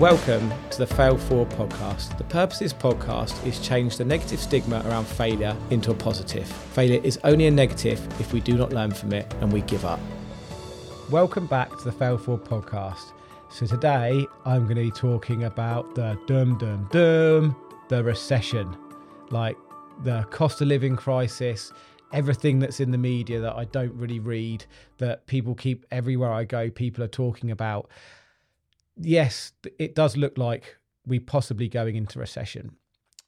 Welcome to the Fail Forward podcast. The purpose of this podcast is change the negative stigma around failure into a positive. Failure is only a negative if we do not learn from it and we give up. Welcome back to the Fail Forward podcast. So today I'm going to be talking about the dum dum dum, the recession, like the cost of living crisis, everything that's in the media that I don't really read, that people keep everywhere I go, people are talking about yes, it does look like we possibly going into recession.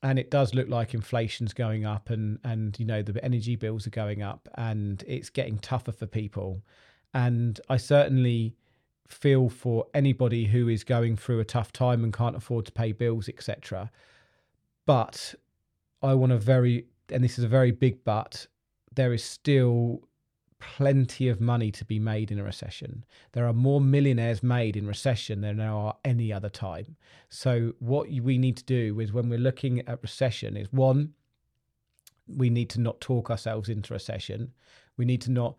And it does look like inflation's going up and and you know the energy bills are going up and it's getting tougher for people. And I certainly feel for anybody who is going through a tough time and can't afford to pay bills, etc. But I want a very and this is a very big but, there is still plenty of money to be made in a recession. There are more millionaires made in recession than there are any other time. So what we need to do is when we're looking at recession is one we need to not talk ourselves into recession. We need to not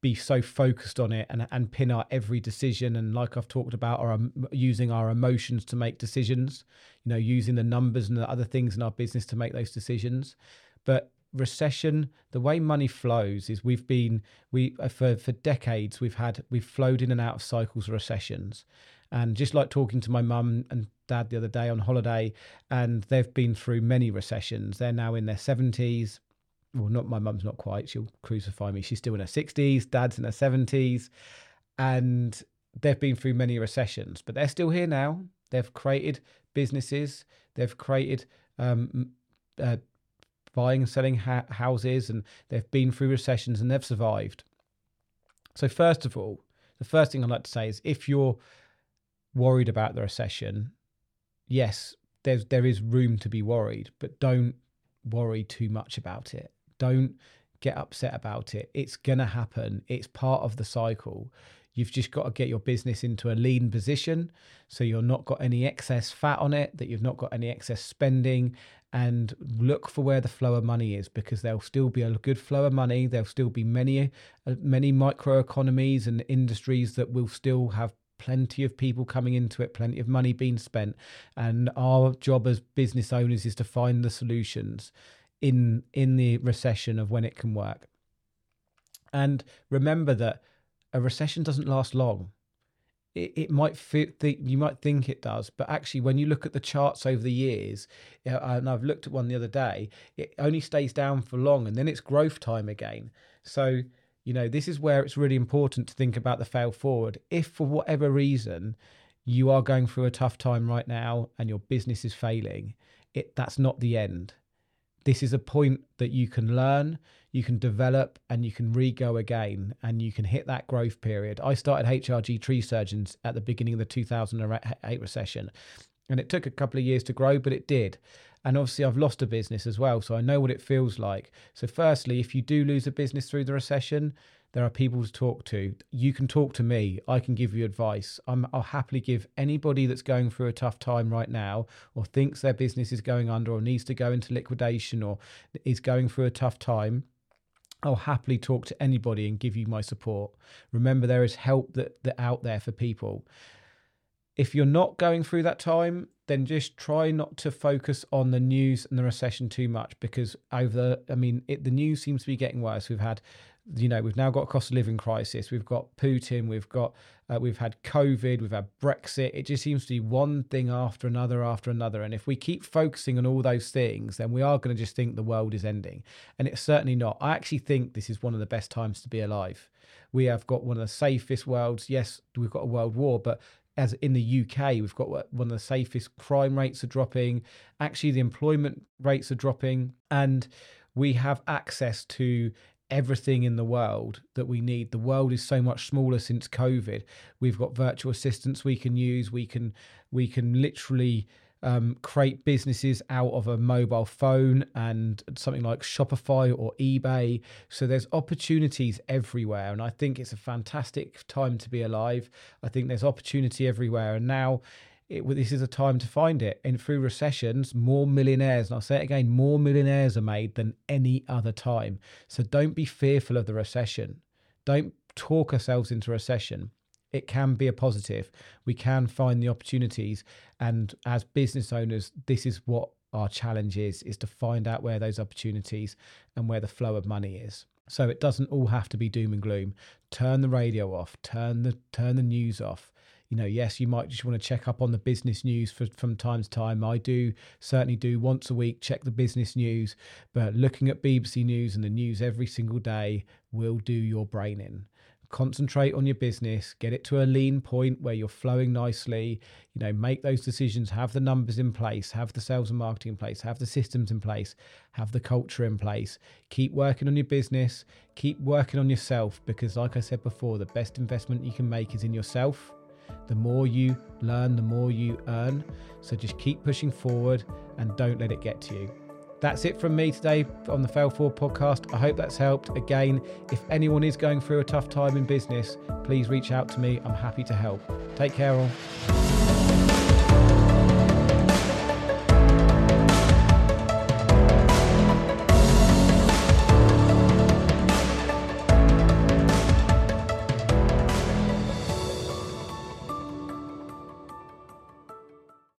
be so focused on it and, and pin our every decision and like I've talked about our using our emotions to make decisions, you know, using the numbers and the other things in our business to make those decisions. But recession the way money flows is we've been we uh, for for decades we've had we've flowed in and out of cycles of recessions. And just like talking to my mum and dad the other day on holiday and they've been through many recessions. They're now in their 70s well not my mum's not quite she'll crucify me. She's still in her 60s dad's in her 70s and they've been through many recessions but they're still here now. They've created businesses. They've created um, uh, buying and selling ha- houses and they've been through recessions and they've survived. So, first of all, the first thing I'd like to say is if you're worried about the recession, yes, there's there is room to be worried, but don't worry too much about it. Don't get upset about it. It's gonna happen. It's part of the cycle. You've just got to get your business into a lean position so you're not got any excess fat on it, that you've not got any excess spending, and look for where the flow of money is because there'll still be a good flow of money. There'll still be many, uh, many micro economies and industries that will still have plenty of people coming into it, plenty of money being spent. And our job as business owners is to find the solutions in in the recession of when it can work. And remember that a recession doesn't last long. It, it might fit the, you might think it does, but actually, when you look at the charts over the years, and I've looked at one the other day, it only stays down for long, and then it's growth time again. So you know this is where it's really important to think about the fail forward. If for whatever reason you are going through a tough time right now and your business is failing, it that's not the end this is a point that you can learn, you can develop, and you can re go again, and you can hit that growth period. I started HRG Tree Surgeons at the beginning of the 2008 recession, and it took a couple of years to grow, but it did. And obviously, I've lost a business as well, so I know what it feels like. So, firstly, if you do lose a business through the recession, there are people to talk to. You can talk to me. I can give you advice. i will happily give anybody that's going through a tough time right now, or thinks their business is going under, or needs to go into liquidation, or is going through a tough time. I'll happily talk to anybody and give you my support. Remember, there is help that, that out there for people. If you're not going through that time, then just try not to focus on the news and the recession too much because over the, I mean it, the news seems to be getting worse. We've had you know we've now got a cost of living crisis. We've got putin. We've got uh, we've had covid. We've had brexit. It just seems to be one thing after another after another. And if we keep focusing on all those things then we are going to just think the world is ending. And it's certainly not. I actually think this is one of the best times to be alive. We have got one of the safest worlds. Yes we've got a world war but as in the UK, we've got one of the safest crime rates are dropping. Actually, the employment rates are dropping, and we have access to everything in the world that we need. The world is so much smaller since COVID. We've got virtual assistants we can use. We can we can literally um, create businesses out of a mobile phone and something like Shopify or eBay. So there's opportunities everywhere, and I think it's a fantastic time to be alive. I think there's opportunity everywhere, and now it, this is a time to find it. And through recessions, more millionaires, and I'll say it again, more millionaires are made than any other time. So don't be fearful of the recession. Don't talk ourselves into recession. It can be a positive. We can find the opportunities. And as business owners, this is what our challenge is, is to find out where those opportunities and where the flow of money is. So it doesn't all have to be doom and gloom. Turn the radio off, turn the turn the news off. You know, yes, you might just want to check up on the business news for, from time to time. I do certainly do once a week check the business news, but looking at BBC News and the news every single day will do your brain in concentrate on your business get it to a lean point where you're flowing nicely you know make those decisions have the numbers in place have the sales and marketing in place have the systems in place have the culture in place. Keep working on your business keep working on yourself because like i said before the best investment you can make is in yourself. The more you learn the more you earn. So just keep pushing forward and don't let it get to you that's it from me today on the Fail Forward podcast. I hope that's helped. Again, if anyone is going through a tough time in business, please reach out to me. I'm happy to help. Take care, all.